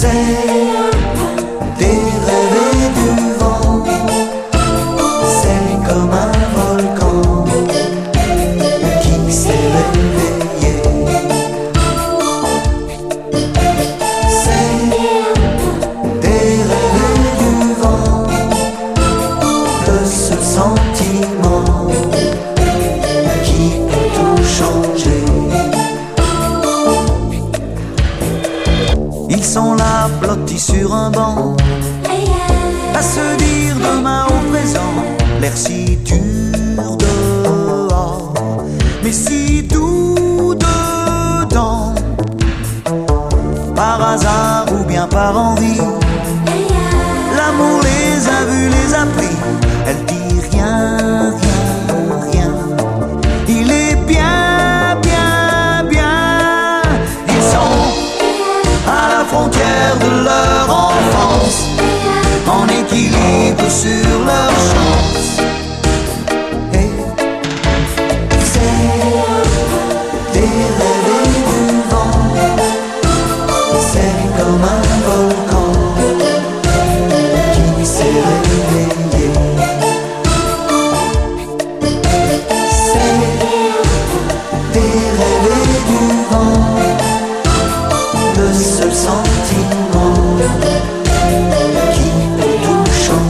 C'est des du vent, c'est comme un volcan qui s'est réveillé. C'est des rêves du vent, de ce sentiment qui peut tout changer. Assis sur un banc, à se dire demain au présent, l'air si dur dehors, mais si doux dedans, par hasard ou bien par envie frontière de leur enfance, en équilibre sur leur chance. Et C'est des rêves du vent, c'est comme un volcan qui s'élève.